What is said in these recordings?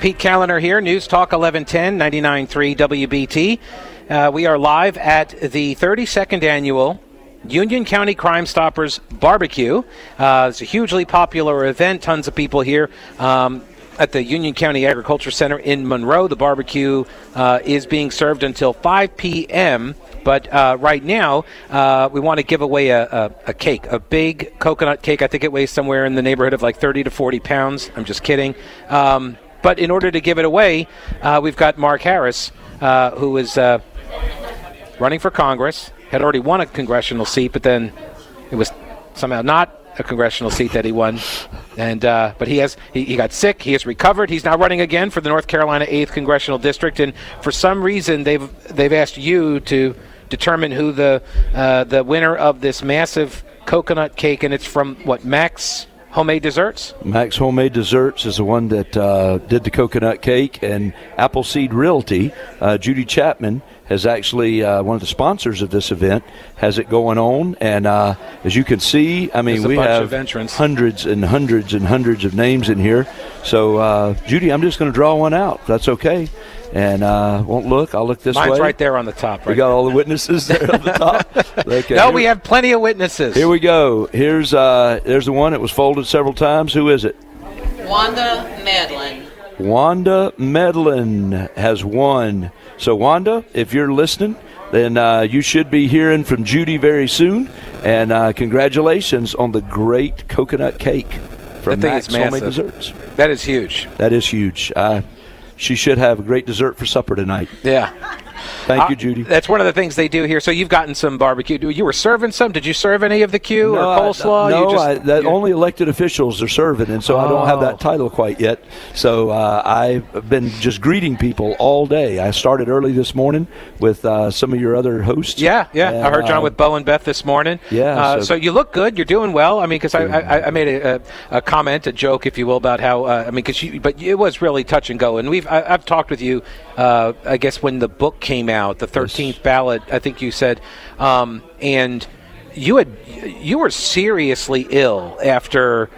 Pete Kaliner here, News Talk 1110, 99.3 WBT. Uh, we are live at the 32nd annual Union County Crime Stoppers Barbecue. Uh, it's a hugely popular event, tons of people here. Um, at the Union County Agriculture Center in Monroe. The barbecue uh, is being served until 5 p.m. But uh, right now, uh, we want to give away a, a, a, cake, a big coconut cake. I think it weighs somewhere in the neighborhood of like 30 to 40 pounds. I'm just kidding. Um, but in order to give it away, uh, we've got Mark Harris, uh, who is uh, running for Congress, had already won a congressional seat, but then it was somehow not a congressional seat that he won. And uh, but he has he, he, got sick. He has recovered. He's now running again for the North Carolina Eighth Congressional District. And for some reason, they've they've asked you to determine who the uh, the winner of this massive coconut cake, and it's from what Max Homemade Desserts? Max Homemade Desserts is the one that uh, did the coconut cake, and Appleseed Realty, uh, Judy Chapman, has actually uh, one of the sponsors of this event has it going on and uh, as you can see i mean we have hundreds and hundreds and hundreds of names in here so uh, judy i'm just going to draw one out that's okay and uh, won't look. I'll look this Mine's way. Mine's right there on the top. Right we got there. all the witnesses there on the top. Okay, no, here, we have plenty of witnesses. Here we go. Here's uh, there's the one that was folded several times. Who is it? Wanda Medlin. Wanda Medlin has won. So Wanda, if you're listening, then uh, you should be hearing from Judy very soon. And uh, congratulations on the great coconut cake from Max Homemade Desserts. That is huge. That is huge. Uh, she should have a great dessert for supper tonight. Yeah. Thank uh, you, Judy. That's one of the things they do here. So you've gotten some barbecue. You were serving some. Did you serve any of the queue no, or coleslaw? I, no, just, I, that only elected officials are serving, and so oh. I don't have that oh. title quite yet. So uh, I've been just greeting people all day. I started early this morning with uh, some of your other hosts. Yeah, yeah. And, I heard John uh, with Bo and Beth this morning. Yeah. Uh, so, so, you look good. You're doing well. I mean, because I, I, I, made a, a, comment, a joke, if you will, about how uh, I mean, because but it was really touch and go. And we've I, have talked with you. I guess when the book came out, the 13th ballot. I think you said, um, and you had you were seriously ill after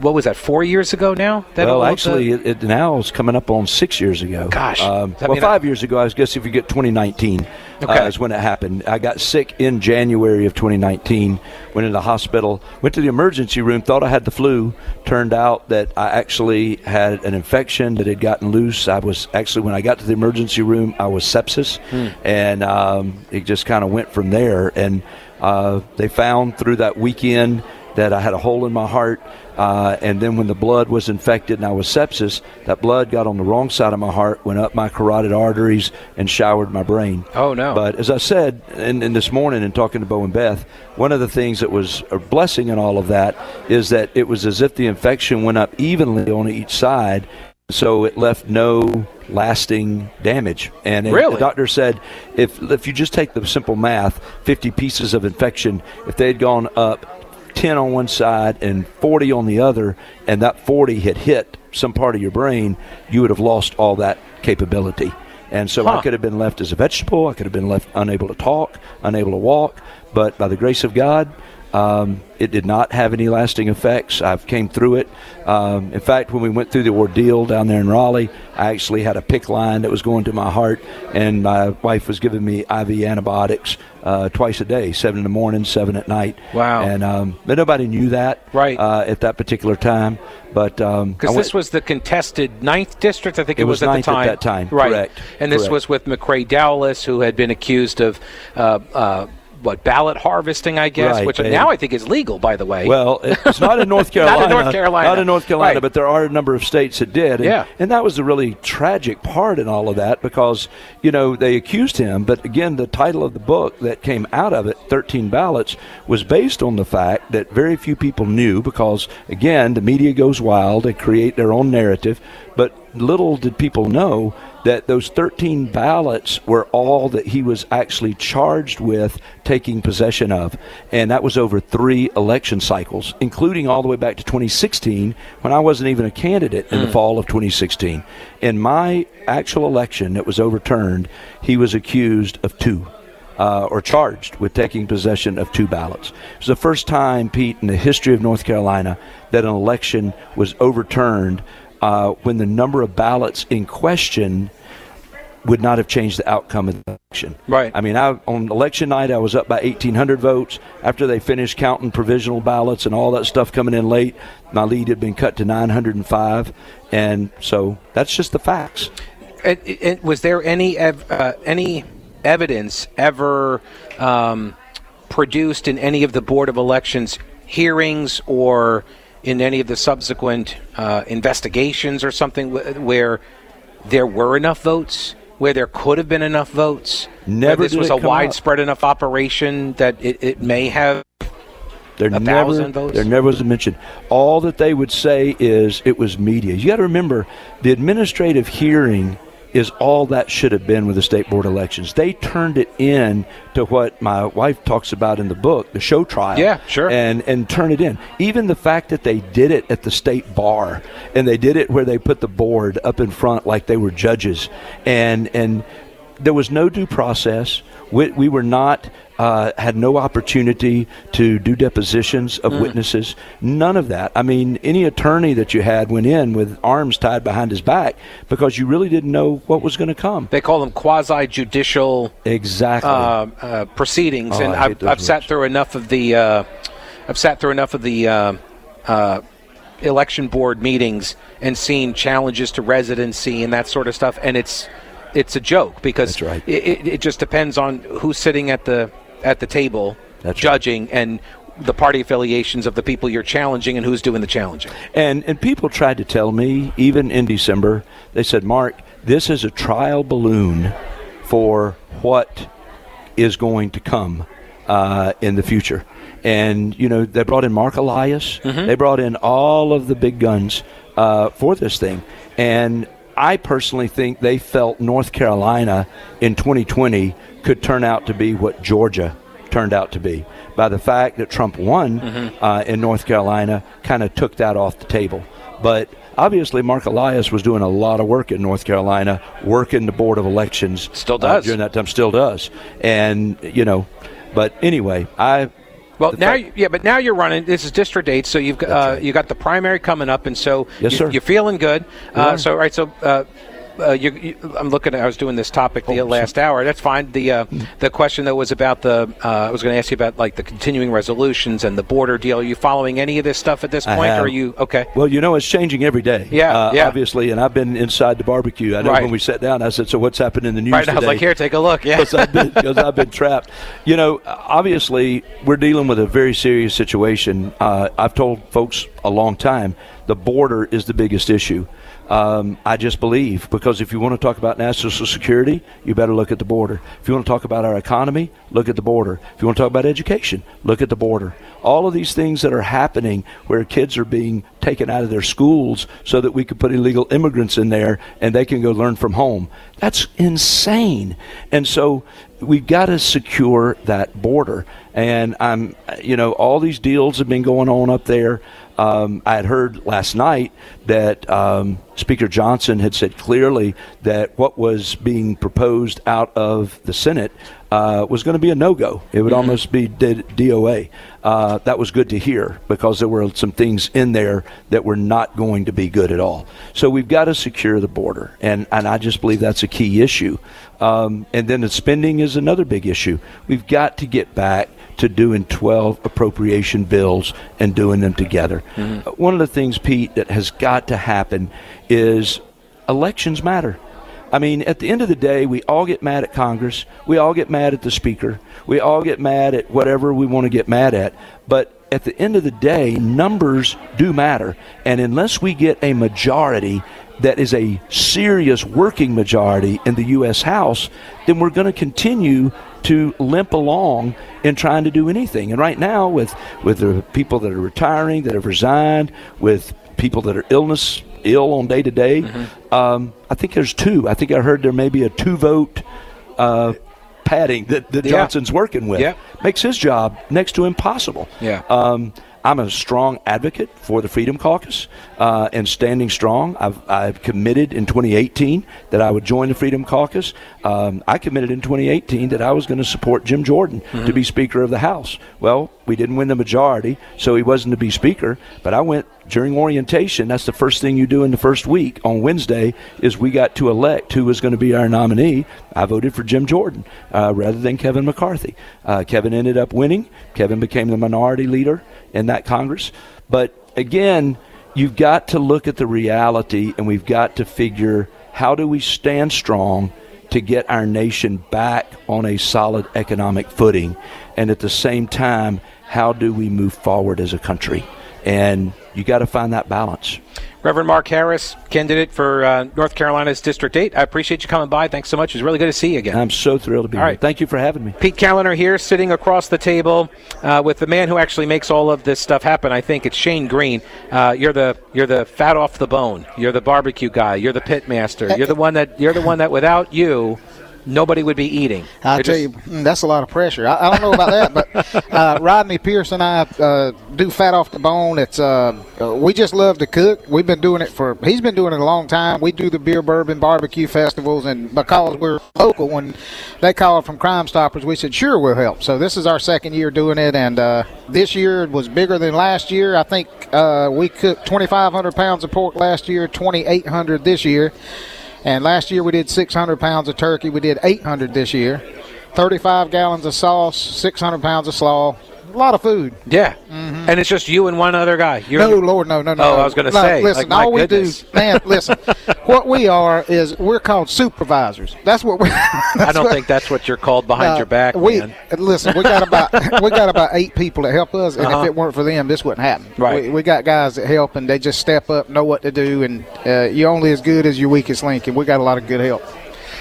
what was that four years ago now? That well actually it, it, now is coming up on six years ago. Gosh. Um, well five I, years ago i guess if you get 2019 uh, okay. uh, is when it happened. I got sick in january of 2019 went into the hospital went to the emergency room thought i had the flu. Turned out that i actually had an infection that had gotten loose. I was actually when i got to the emergency room i was sepsis. Hmm. and um, it just kind of went from there. And uh, they found through that weekend that I had a hole in my heart. Uh, and then when the blood was infected and I was sepsis, that blood got on the wrong side of my heart, went up my carotid arteries, and showered my brain. Oh, no. But as I said in, in this morning in talking to Bo and Beth, one of the things that was a blessing in all of that is that it was as if the infection went up evenly on each side. So it left no lasting damage. And really? the doctor said if if you just take the simple math, 50 pieces of infection, if they had gone up 10 on one side and 40 on the other, and that 40 had hit some part of your brain, you would have lost all that capability. And so huh. I could have been left as a vegetable. I could have been left unable to talk, unable to walk. But by the grace of God, um, it did not have any lasting effects. I've came through it. Um, in fact, when we went through the ordeal down there in Raleigh, I actually had a PICC line that was going to my heart, and my wife was giving me IV antibiotics uh, twice a day, seven in the morning, seven at night. Wow! And um, but nobody knew that right uh, at that particular time. But because um, this was the contested ninth district, I think it, it was, was, at the time. At that time, right? Correct. And this Correct. was with McCrae Dowless, who had been accused of. Uh, uh what ballot harvesting, I guess, Right, which they- now I think is legal, by the way. Well, it's not in North Carolina. Not in. North Carolina. Not in North Carolina, Right. but there are a number of states that did. And, Yeah. And that was the really tragic part in all of that because, you know, they accused him. But again, the title of the book that came out of it, 13 Ballots, was based on the fact that very few people knew because, again, the media goes wild. and create their own narrative. But little did people know that those 13 ballots were all that he was actually charged with taking possession of. And that was over three election cycles, including all the way back to 2016 when I wasn't even a candidate in the fall of 2016. In my actual election that was overturned, he was accused of two. Uh, or charged with taking possession of two ballots. It was the first time, Pete, in the history of North Carolina that an election was overturned uh, when the number of ballots in question would not have changed the outcome of the election. Right. I mean, I, on election night, I was up by 1,800 votes. After they finished counting provisional ballots and all that stuff coming in late, my lead had been cut to 905. And so that's just the facts. And, and was there any ev- uh, any evidence ever um, produced in any of the board of elections hearings or in any of the subsequent uh, investigations or something wh- where there were enough votes, where there could have been enough votes? where Never this was a widespread enough operation that it, it may have. There A never, thousand votes? there never was a mention. All that they would say is it was media. You got to remember, the administrative hearing is all that should have been with the state board elections. They turned it in to what my wife talks about in the book, the show trial. Yeah, sure. And and turn it in. Even the fact that they did it at the state bar and they did it where they put the board up in front like they were judges, and and there was no due process. We, we were not uh, had no opportunity to do depositions of witnesses. None of that. I mean, any attorney that you had went in with arms tied behind his back because you really didn't know what was going to come. They call them quasi judicial Exactly. uh, uh, proceedings, Oh, and I've, I've sat through enough of the uh, I've sat through enough of the uh, uh, election board meetings and seen challenges to residency and that sort of stuff, and it's it's a joke because right. it, it, it just depends on who's sitting at the at the table That's right. judging and the party affiliations of the people you're challenging and who's doing the challenging. And and people tried to tell me, even in December, they said, Mark, this is a trial balloon for what is going to come uh, in the future. And you know, they brought in Mark Elias. They brought in all of the big guns uh, for this thing. And I personally think they felt North Carolina in 2020 could turn out to be what Georgia turned out to be by the fact that Trump won uh, in North Carolina, kind of took that off the table. But obviously, Mark Elias was doing a lot of work in North Carolina, working the Board of Elections. Still uh, does. during that time, still does. And, you know, but anyway, I. Well, the now, fact- yeah, but now you're running. This is district eight, so you've got uh, right. you got the primary coming up, and so Yes, you, you're feeling good. Uh, are. so, all right, so. Uh, you, you, I'm looking. at I was doing this topic the last hour. That's fine. The uh, the question that was about the. Uh, I was going to ask you about like the continuing resolutions and the border deal. Are you following any of this stuff at this I point, or have. are you okay? Well, you know, it's changing every day. Yeah, uh, yeah. Obviously, and I've been inside the barbecue. I know Right. when we sat down, I said, "So what's happened in the news Right. I was like, here, take a look. Yeah. because I've been I've been trapped. You know, obviously we're dealing with a very serious situation. Uh, I've told folks a long time the border is the biggest issue. Um, I just believe because if you want to talk about national security, you better look at the border. If you want to talk about our economy, look at the border. If you want to talk about education, look at the border. All of these things that are happening where kids are being taken out of their schools so that we could put illegal immigrants in there and they can go learn from home. That's insane. And so we've got to secure that border. And I'm, you know, all these deals have been going on up there. Um, I had heard last night that um, Speaker Johnson had said clearly that what was being proposed out of the Senate uh, was going to be a no-go. It would almost be D- DOA. Uh, that was good to hear because there were some things in there that were not going to be good at all. So we've got to secure the border, and and I just believe that's a key issue. Um, and then the spending is another big issue. We've got to get back to doing 12 appropriation bills and doing them together. Uh, One of the things, Pete, that has got to happen is elections matter. I mean, at the end of the day, we all get mad at Congress. We all get mad at the Speaker. We all get mad at whatever we want to get mad at. But at the end of the day, numbers do matter. And unless we get a majority that is a serious working majority in the U.S. House, then we're going to continue to limp along in trying to do anything. And right now, with with the people that are retiring, that have resigned, with people that are illness ill on day to day, um, I think there's two. I think I heard there may be a two vote. Uh, padding that, that Yeah. Johnson's working with Yeah. makes his job next to impossible. Yeah. Um, I'm a strong advocate for the Freedom Caucus uh, and standing strong. I've, I've committed in 2018 that I would join the Freedom Caucus. Um, I committed in 2018 that I was going to support Jim Jordan to be Speaker of the House. Well, we didn't win the majority, so he wasn't to be Speaker. But I went during orientation. That's the first thing you do in the first week on Wednesday is we got to elect who was going to be our nominee. I voted for Jim Jordan uh, rather than Kevin McCarthy. Uh, Kevin ended up winning. Kevin became the minority leader in that Congress. But again, you've got to look at the reality and we've got to figure how do we stand strong to get our nation back on a solid economic footing and at the same time how do we move forward as a country and you got to find that balance Reverend Mark Harris, candidate for uh, North Carolina's District 8. I appreciate you coming by. Thanks so much. It was really good to see you again. i'm so thrilled to be All here right. thank you for having me Pete Kaliner here, sitting across the table uh, with the man who actually makes all of this stuff happen. I think it's Shane Green. Uh, you're the you're the fat off the bone. You're the barbecue guy. You're the pit master. You're the one that you're the one that without you, nobody would be eating. I tell you, mm, that's a lot of pressure. I, I don't know about that, but uh, Rodney Pierce and I uh, do fat off the bone. It's uh, uh, we just love to cook. We've been doing it for. He's been doing it a long time. We do the beer bourbon barbecue festivals, and because we're local, when they called from Crime Stoppers, we said sure we'll help. So this is our second year doing it, and uh, this year it was bigger than last year. I think uh, we cooked 2,500 pounds of pork last year, 2,800 this year. And last year we did 600 pounds of turkey. We did 800 this year. 35 gallons of sauce, 600 pounds of slaw. A lot of food. yeah, and it's just you and one other guy. You're, Mm-hmm. No, Lord, no, no, no. Oh, no. I was gonna No, say, Listen, my all we goodness. do, man. Listen, what we are is we're called supervisors. That's what we. I don't think that's what you're called behind Uh, your back, we man. listen. We got about we got about eight people that help us, and Uh-huh. if it weren't for them, this wouldn't happen. Right. We, we got guys that help, and they just step up, know what to do, and uh, you're only as good as your weakest link. And we got a lot of good help.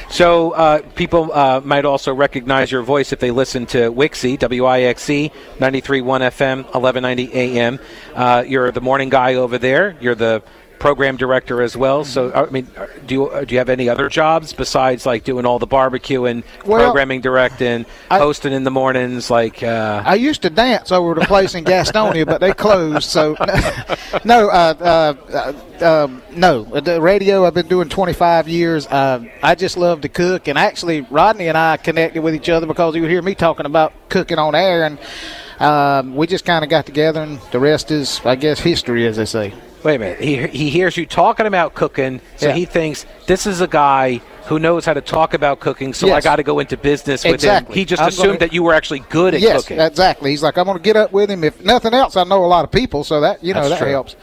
So uh, people uh, might also recognize your voice if they listen to Wixie, W-I-X-E, 93.1 FM, 1190 AM. Uh, you're the morning guy over there. You're the program director as well. So, I mean, uh, do you, uh, do you have any other jobs besides like doing all the barbecue and Well, programming directing, I- hosting in the mornings? Like, uh, I used to dance over the place in Gastonia, but they closed. So, no, uh, uh, uh, um, no. The radio I've been doing 25 years. Uh, I just love to cook, and actually, Rodney and I connected with each other because you would hear me talking about cooking on air, and um, we just kind of got together, and the rest is, I guess, history, as they say. Wait a minute. He, he hears you talking about cooking, so Yeah. he thinks this is a guy who knows how to talk about cooking, so I got to go into business with Exactly. him. He just I'm assumed gonna- that you were actually good at yes, cooking. exactly. He's like, I'm going to get up with him. If nothing else, I know a lot of people, so that you know That's that true. helps.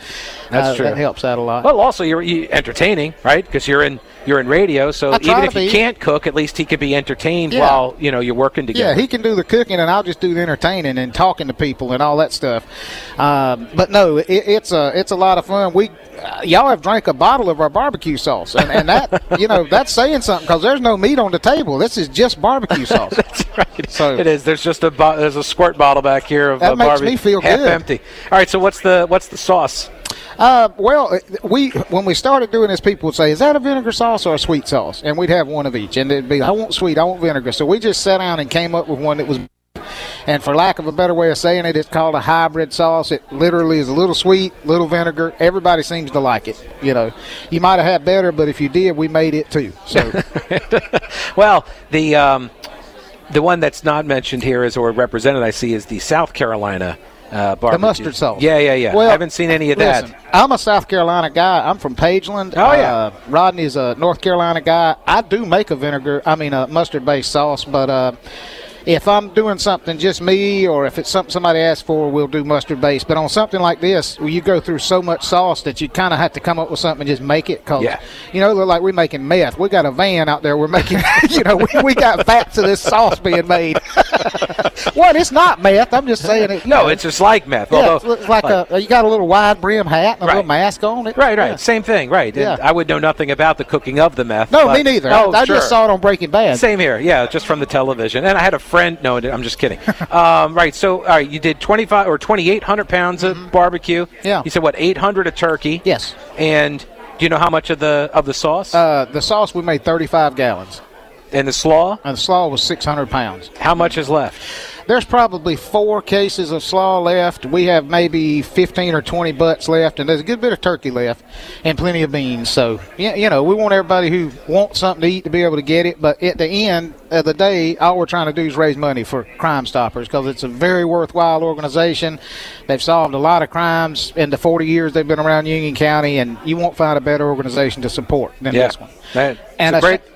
That's Uh, true. That helps out a lot. Well, also you're, you entertaining, right? Because you're in you're in radio, so even if you be. can't cook, at least he can be entertained Yeah. while you know you're working together. Yeah, he can do the cooking, and I'll just do the entertaining and talking to people and all that stuff. Um, but no, it, it's a it's a lot of fun. We uh, y'all have drank a bottle of our barbecue sauce, and, and that you know that's saying something because there's no meat on the table. This is just barbecue sauce. That's right. So- it is. There's just a bo- there's a squirt bottle back here of That uh, makes barbecue, me feel half good. empty. All right, so what's the what's the sauce? Uh, well, we when we started doing this, people would say, "Is that a vinegar sauce or a sweet sauce?" And we'd have one of each, and it'd be, "I want sweet, I want vinegar." So we just sat down and came up with one that was. And for lack of a better way of saying it, it's called a hybrid sauce. It literally is a little sweet, little vinegar. Everybody seems to like it. You know, you might have had better, but if you did, we made it too. So Well, the um, the one that's not mentioned here is or represented I see is the South Carolina uh, barbecue. the mustard sauce. Yeah, yeah, yeah. Well, I haven't seen any of that. listen, I'm a South Carolina guy. I'm from Pageland. Oh, yeah. Uh, Rodney's a North Carolina guy. I do make a vinegar. I mean a mustard-based sauce, but uh, if I'm doing something just me, or if it's something somebody asks for, we'll do mustard base. But on something like this, where you go through so much sauce that you kind of have to come up with something and just make it. Cause Yeah. you know, look like we're making meth. We got a van out there. We're making, you know, we, we got vats of this sauce being made. what? It's not meth. I'm just saying it. No, know. it's just like meth. yeah, although, it looks like, a. You got a little wide brim hat and a Right. little mask on it. Right, right. Yeah. Same thing, right. And Yeah. I would know nothing about the cooking of the meth. No, but- me neither. Oh, I, I sure. just saw it on Breaking Bad. Same here, yeah, just from the television. And I had a friend. No, I'm just kidding. um, right, so all right, you did 25 or 2,800 pounds of barbecue. Mm-hmm. Yeah. You said what? 800 of turkey. Yes. And do you know how much of the of the sauce Uh, the sauce we made 35 gallons, and the slaw? and the slaw was 600 pounds. How much is left? There's probably four cases of slaw left. We have maybe 15 or 20 butts left, and there's a good bit of turkey left, and plenty of beans. So, yeah, you know, we want everybody who wants something to eat to be able to get it. But at the end of the day, all we're trying to do is raise money for Crime Stoppers because it's a very worthwhile organization. They've solved a lot of crimes in the 40 years they've been around Union County, and you won't find a better organization to support than this one. Man, And a great. sh-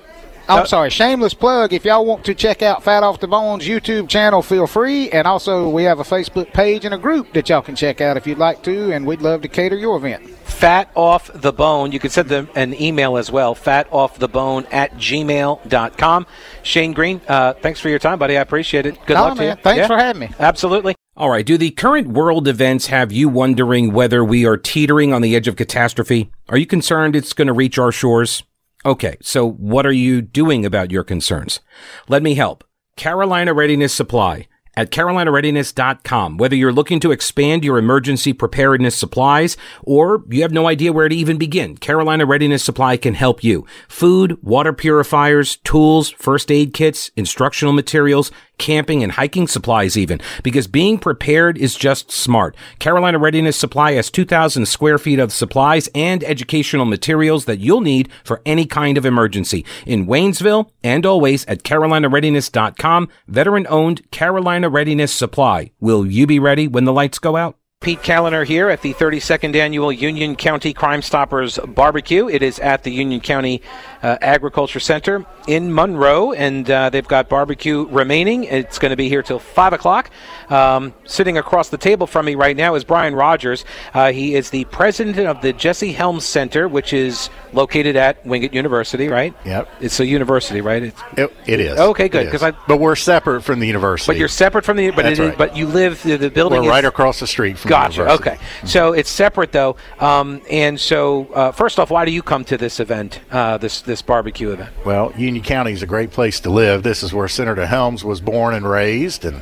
I'm Uh, sorry, shameless plug. If y'all want to check out Fat Off the Bones YouTube channel, feel free. And also, we have a Facebook page and a group that y'all can check out if you'd like to. And we'd love to cater your event. Fat off the bone. You can send them an email as well. Fat off the bone at gmail.com. Shane Green, uh, thanks for your time, buddy. I appreciate it. Good No, luck to you. Thanks Yeah. for having me. Absolutely. All right. Do the current world events have you wondering whether we are teetering on the edge of catastrophe? Are you concerned it's going to reach our shores? Okay. So what are you doing about your concerns? Let me help. Carolina Readiness Supply at carolinareadiness.com. Whether you're looking to expand your emergency preparedness supplies or you have no idea where to even begin, Carolina Readiness Supply can help you. Food, water purifiers, tools, first aid kits, instructional materials, camping and hiking supplies even, because being prepared is just smart. Carolina Readiness Supply has 2,000 square feet of supplies and educational materials that you'll need for any kind of emergency. In Waynesville and always at carolinareadiness.com, veteran owned Carolina Readiness Supply. Will you be ready when the lights go out? Pete Kaliner here at the 32nd Annual Union County Crime Stoppers Barbecue. It is at the Union County uh, Agriculture Center in Monroe, and uh, they've got barbecue remaining. It's going to be here till 5 o'clock. Um, sitting across the table from me right now is Brian Rogers. Uh, he is the president of the Jesse Helms Center, which is located at Wingate University, right? Yep. It's a university, right? It's, It, it is. Okay, good, It 'cause is. I- but we're separate from the university. but you're separate from the. But, That's it right. but you live, the, the building We're is right across the street from Gotcha. university. Okay. So it's separate though. Um, and so uh, first off, why do you come to this event, uh, this this barbecue event? Well, Union County is a great place to live. This is where Senator Helms was born and raised, and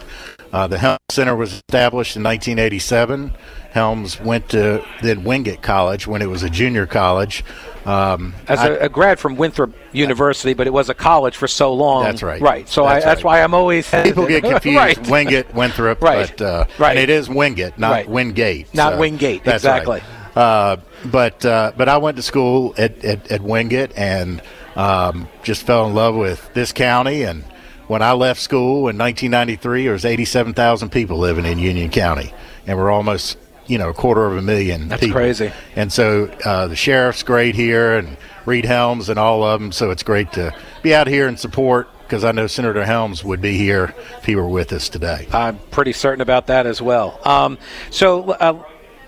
uh, the Helms Center was established in 1987. Helms went to then Wingate College when it was a junior college. Um, As I- a a grad from Winthrop University, but it was a college for so long. That's right. Right. So That's I, that's why I'm always people get confused. right. Wingate, Winthrop, Right. but uh, Right. and it is Wingate, not Right. Wingate. Not Wingate, That's exactly. Right. Uh, but uh, but I went to school at, at, at Wingate and um, just fell in love with this county. And when I left school in 1993, there was 87,000 people living in Union County, and we're almost you know a quarter of a million. That's people. crazy. And so uh, the sheriff's great here, and Reed Helms, and all of them. So it's great to be out here and support because I know Senator Helms would be here if he were with us today. I'm pretty certain about that as well. Um, so, uh,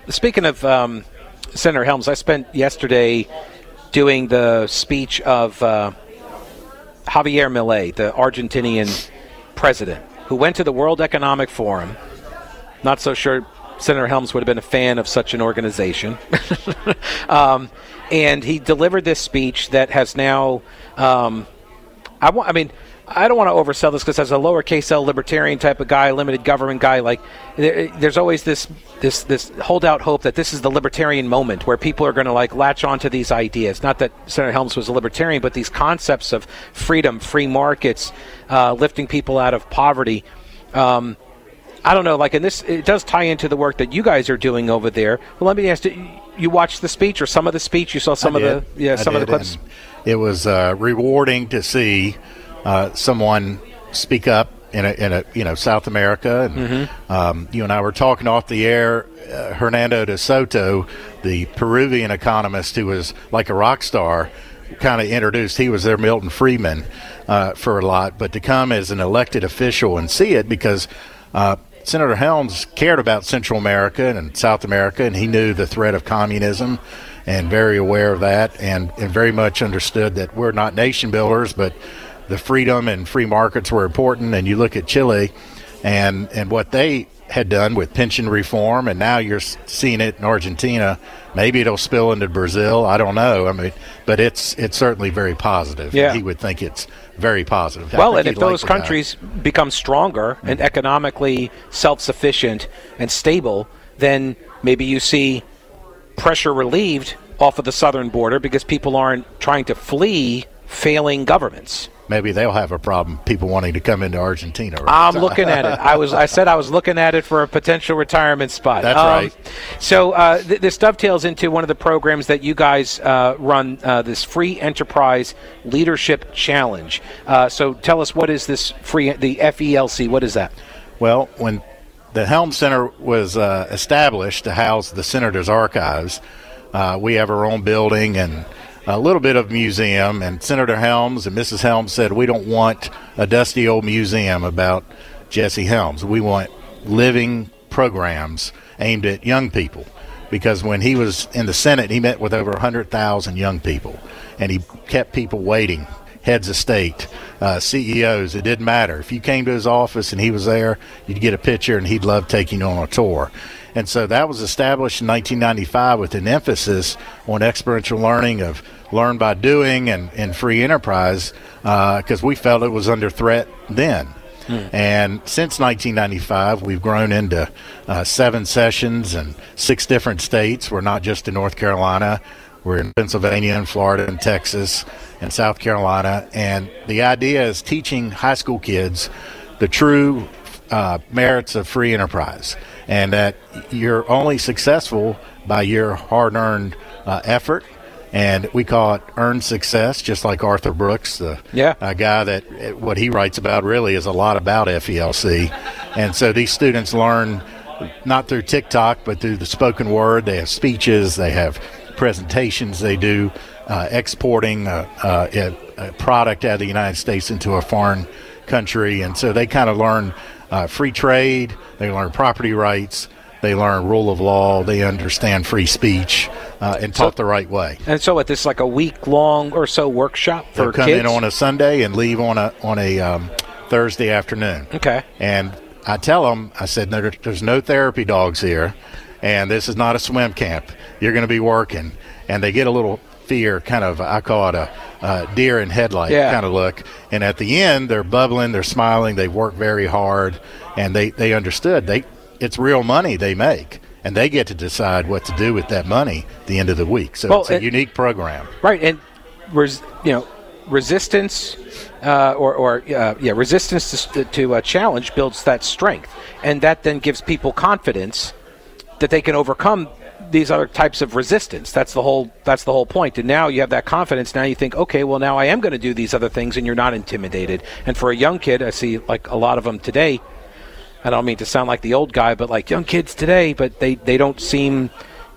speaking of um, Senator Helms, I spent yesterday doing the speech of uh, Javier Milei, the Argentinian president, who went to the World Economic Forum. Not so sure Senator Helms would have been a fan of such an organization. um, and he delivered this speech that has now. Um, I want. I mean, I don't want to oversell this because as a lowercase L libertarian type of guy, limited government guy, like there, there's always this this this holdout hope that this is the libertarian moment where people are going to like latch onto these ideas. Not that Senator Helms was a libertarian, but these concepts of freedom, free markets, uh, lifting people out of poverty. Um, I don't know, like, and this it does tie into the work that you guys are doing over there. Well, let me ask you: you watched the speech or some of the speech? You saw some I of did. the yeah, I some of the clips. It was uh, rewarding to see uh, someone speak up in a, in a you know South America, and Mm-hmm. um, you and I were talking off the air. Uh, Hernando de Soto, the Peruvian economist who was like a rock star, kind of introduced. He was their Milton Friedman. uh, for a lot, but to come as an elected official and see it because uh, Senator Helms cared about Central America and South America, and he knew the threat of communism and very aware of that and, and very much understood that we're not nation builders, but the freedom and free markets were important. And you look at Chile and, and what they had done with pension reform, and now you're seeing it in Argentina. Maybe it'll spill into Brazil. I don't know. I mean, but it's it's certainly very positive. Yeah. he would think it's very positive. Well, and if like those countries become stronger Mm-hmm. and economically self sufficient and stable, then maybe you see pressure relieved off of the southern border because people aren't trying to flee failing governments. Maybe they'll have a problem. People wanting to come into Argentina. Right? I'm looking at it. I was. I said I was looking at it for a potential retirement spot. That's Um, right. So uh, th- this dovetails into one of the programs that you guys uh, run, uh, this Free Enterprise Leadership Challenge. Uh, so tell us what is this free, the FELC? What is that? Well, when the Helm Center was uh, established to house the Senator's archives, uh, we have our own building and a little bit of museum. And Senator Helms and Mrs. Helms said, We don't want a dusty old museum about Jesse Helms. We want living programs aimed at young people. Because when he was in the Senate, he met with over 100,000 young people, and he kept people waiting heads of state, uh, CEOs. It didn't matter. If you came to his office and he was there, you'd get a picture and he'd love taking you on a tour. And so that was established in 1995 with an emphasis on experiential learning of learn by doing and, and free enterprise because we felt it was under threat then. And since 1995, we've grown into uh, seven sessions in six different states. We're not just in North Carolina. We're in Pennsylvania and Florida and Texas and South Carolina. And the idea is teaching high school kids the true uh, merits of free enterprise and that you're only successful by your hard earned uh, effort. And we call it earned success, just like Arthur Brooks, the Yeah. a guy that uh, what he writes about really is a lot about FELC. And so these students learn not through TikTok, but through the spoken word. They have speeches, they have presentations, they do uh, exporting a, a, a product out of the United States into a foreign country. And so they kind of learn uh, free trade, they learn property rights. They learn rule of law. They understand free speech uh, and taught the right way. And so, at this like a week long or so workshop for They'll come kids? in on a Sunday and leave on a on a um, Thursday afternoon. Okay. And I tell them, I said, no, there's no therapy dogs here, and this is not a swim camp. You're going to be working, and they get a little fear, kind of. I call it a uh, deer in headlight Yeah. kind of look. And at the end, they're bubbling, they're smiling, they work very hard, and they they understood they it's real money they make. And they get to decide what to do with that money at the end of the week. So Well, it's a and- unique program. Right, and res, you know, resistance uh, or, or uh, yeah, resistance to, to a challenge builds that strength, and that then gives people confidence that they can overcome these other types of resistance. That's the whole. That's the whole point. And now you have that confidence. Now you think, okay, well, now I am going to do these other things, and you're not intimidated. And for a young kid, I see like a lot of them today. I don't mean to sound like the old guy, but like young kids today, but they, they don't seem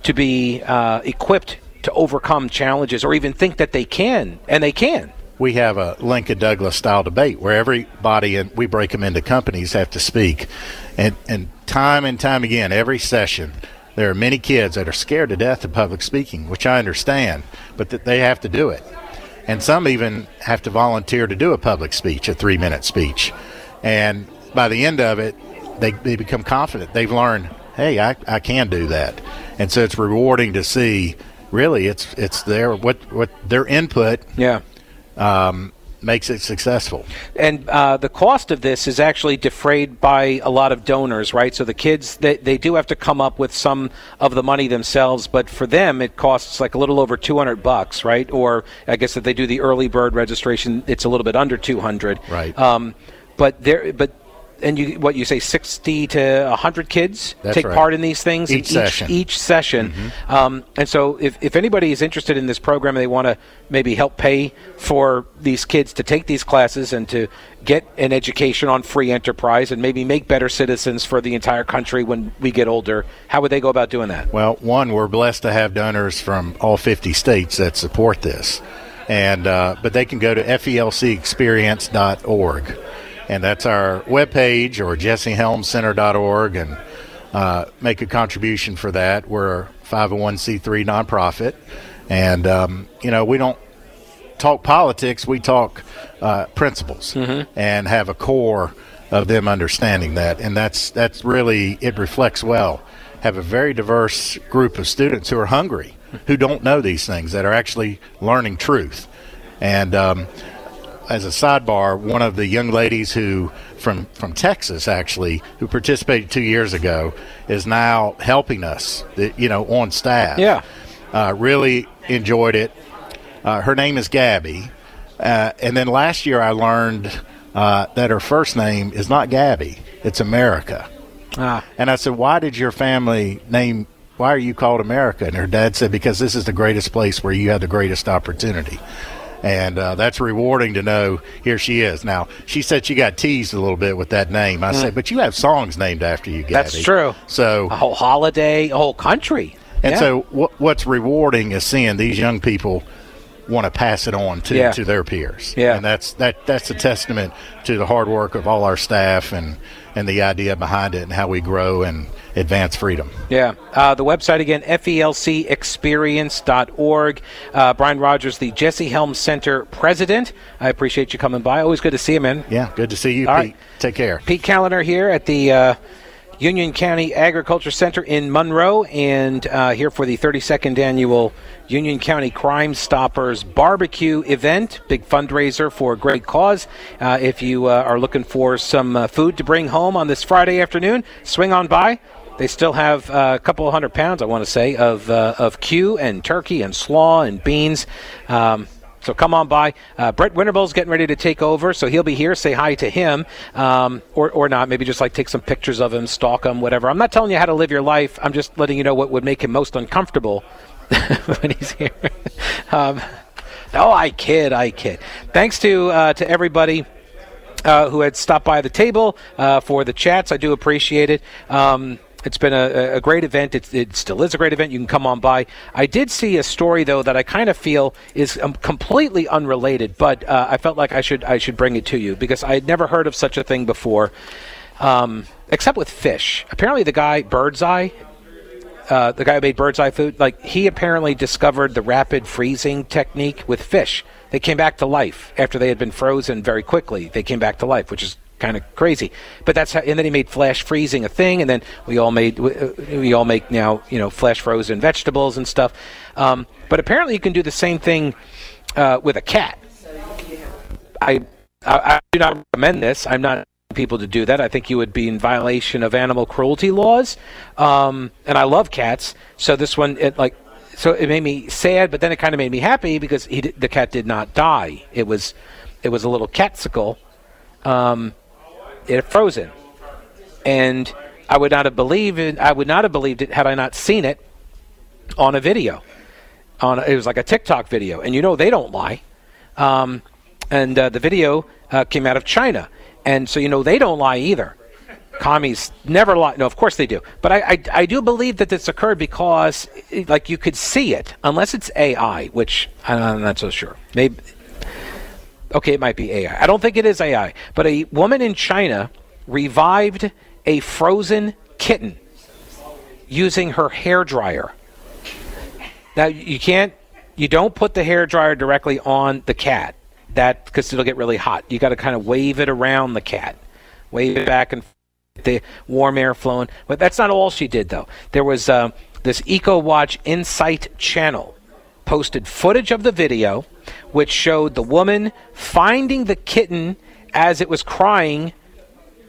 to be uh, equipped to overcome challenges or even think that they can, and they can. we have a Lincoln Douglas style debate where everybody and we break them into companies have to speak, and and time and time again, every session, there are many kids that are scared to death of public speaking, which I understand, but that they have to do it, and some even have to volunteer to do a public speech, a three minute speech, and by the end of it, they they become confident. They've learned, hey, I I can do that, and so it's rewarding to see. Really, it's it's their what what their input Yeah. um, makes it successful. And uh, the cost of this is actually defrayed by a lot of donors, right? So the kids, they, they do have to come up with some of the money themselves, but for them, it costs like a little over 200 bucks, right? Or I guess if they do the early bird registration, it's a little bit under 200. Right. Um, but there, but. And you, what you say, sixty to hundred kids That's take right. part in these things in Each session. Mm-hmm. Um, and so if, if anybody is interested in this program, and they want to maybe help pay for these kids to take these classes and to get an education on free enterprise and maybe make better citizens for the entire country when we get older. How would they go about doing that? Well, one, we're blessed to have donors from all 50 states that support this. And uh, but they can go to felcexperience.org, and that's our webpage or jessehelmcenter.org, and uh, make a contribution for that. We're a 501c3 nonprofit, and um, you know we don't talk politics. We talk uh, principles and have a core of them understanding that, and that's that's really it reflects well. Have a very diverse group of students who are hungry, who don't know these things, that are actually learning truth. And um, as a sidebar, one of the young ladies who from from Texas actually who participated two years ago is now helping us, you know, on staff. Yeah. uh, really enjoyed it. Uh, her name is Gabby, uh, and then last year I learned uh, that her first name is not Gabby; it's America. Ah. And I said, "Why did your family name? Why are you called America?" And her dad said, "Because this is the greatest place where you have the greatest opportunity." And uh, that's rewarding to know. Here she is. Now she said she got teased a little bit with that name. I said, "But you have songs named after you, Gabby." That's true. So A whole holiday, a whole country. and Yeah. so, what, what's rewarding is seeing these young people want to pass it on to, Yeah. to their peers. Yeah. and that's that that's a testament to the hard work of all our staff and and the idea behind it and how we grow and advance freedom. Yeah. Uh, the website again, felcexperience.org. Uh, Brian Rogers, the Jesse Helms Center president. I appreciate you coming by. Always good to see you, man. Yeah, good to see you, All Pete. right. Take care. Pete Kaliner here at the uh, Union County Agriculture Center in Monroe, and uh, here for the 32nd annual Union County Crime Stoppers Barbecue event. Big fundraiser for a great cause. Uh, if you uh, are looking for some uh, food to bring home on this Friday afternoon, swing on by. They still have uh, a couple hundred pounds, I want to say, of uh, of Q and turkey and slaw and beans. Um, so come on by. Uh, Brett Winterble's getting ready to take over, so he'll be here. Say hi to him, um, or or not. Maybe just like take some pictures of him, stalk him, whatever. I'm not telling you how to live your life. I'm just letting you know what would make him most uncomfortable when he's here. um, no, I kid, I kid. Thanks to uh, to everybody. Uh, who had stopped by the table uh, for the chats. I do appreciate it. Um, it's been a, a great event. It, it still is a great event. You can come on by. I did see a story though that I kind of feel is um, completely unrelated, but uh, I felt like I should I should bring it to you because I had never heard of such a thing before, um, except with fish. Apparently, the guy Birdseye uh, the guy who made bird's eye food, like he apparently discovered the rapid freezing technique with fish. They came back to life after they had been frozen very quickly. They came back to life, which is kind of crazy. But that's how, and then he made flash freezing a thing, and then we all made we, uh, we all make now you know flash frozen vegetables and stuff. Um, but apparently, you can do the same thing uh, with a cat. I, I I do not recommend this. I'm not people to do that. I think you would be in violation of animal cruelty laws. Um, and I love cats, so this one it like so it made me sad, but then it kind of made me happy because he the cat did not die. It was it was a little catsicle. Um, it frozen, and I would not have believed it. I would not have believed it had I not seen it on a video. On a, it was like a TikTok video, and you know they don't lie. Um, and uh, the video uh, came out of China, and so you know they don't lie either. Commies never lie. No, of course they do. But I, I, I do believe that this occurred because, like, you could see it, unless it's AI, which I'm not so sure. Maybe. Okay, it might be AI. I don't think it is AI. But a woman in China revived a frozen kitten using her hair dryer. Now you can't, you don't put the hair dryer directly on the cat. That because it'll get really hot. You got to kind of wave it around the cat, wave it back and the warm air flowing. But that's not all she did though. There was uh, this EcoWatch Insight channel posted footage of the video, which showed the woman finding the kitten as it was crying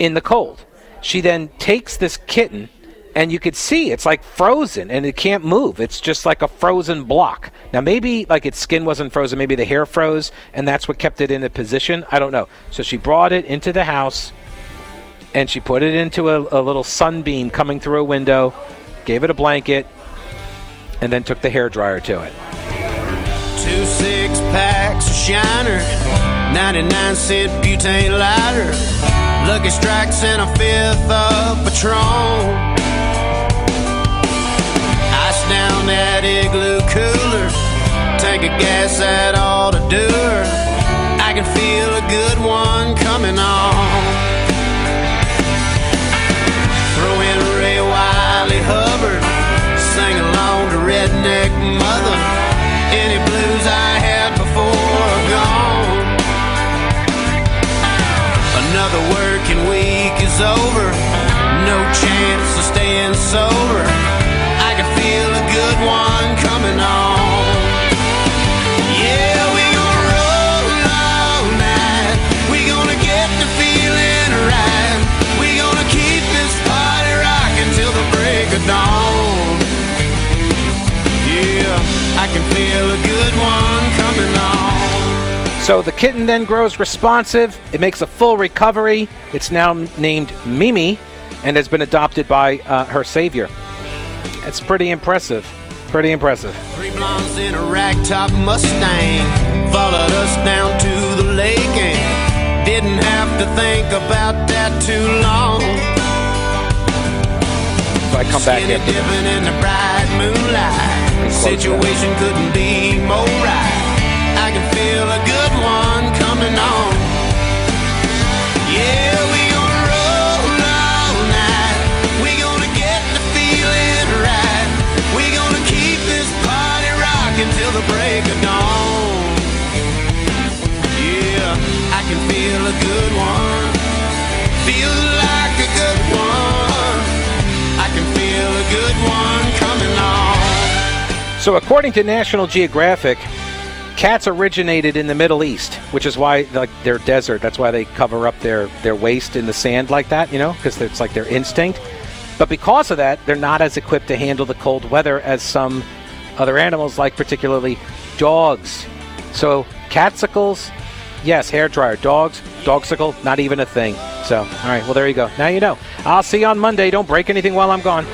in the cold. She then takes this kitten, and you could see it's like frozen and it can't move. It's just like a frozen block. Now, maybe like its skin wasn't frozen, maybe the hair froze, and that's what kept it in a position. I don't know. So she brought it into the house and she put it into a, a little sunbeam coming through a window, gave it a blanket, and then took the hair dryer to it. Two six packs of Shiner, 99 cent butane lighter, Lucky Strikes and a fifth of Patron. Ice down that igloo cooler, tank of gas that ought to do. I can feel a good one So the kitten then grows responsive. It makes a full recovery. It's now named Mimi and has been adopted by uh, her savior. It's pretty impressive. Pretty impressive. Three blondes in a ragtop Mustang followed us down to the lake and didn't have to think about that too long. So I come back Skinny after this. in the bright moonlight. Situation couldn't be more right. On. Yeah, we gonna roll all night. We gonna get the feeling right. We gonna keep this party rocking till the break of dawn. Yeah, I can feel a good one. Feel like a good one. I can feel a good one coming on. So, according to National Geographic, cats originated in the Middle East, which is why like they're desert. That's why they cover up their their waste in the sand like that, you know, because it's like their instinct. But because of that, they're not as equipped to handle the cold weather as some other animals, like particularly dogs. So, catsicles, yes, hair dryer. Dogs, dogsicle, not even a thing. So, all right, well there you go. Now you know. I'll see you on Monday. Don't break anything while I'm gone.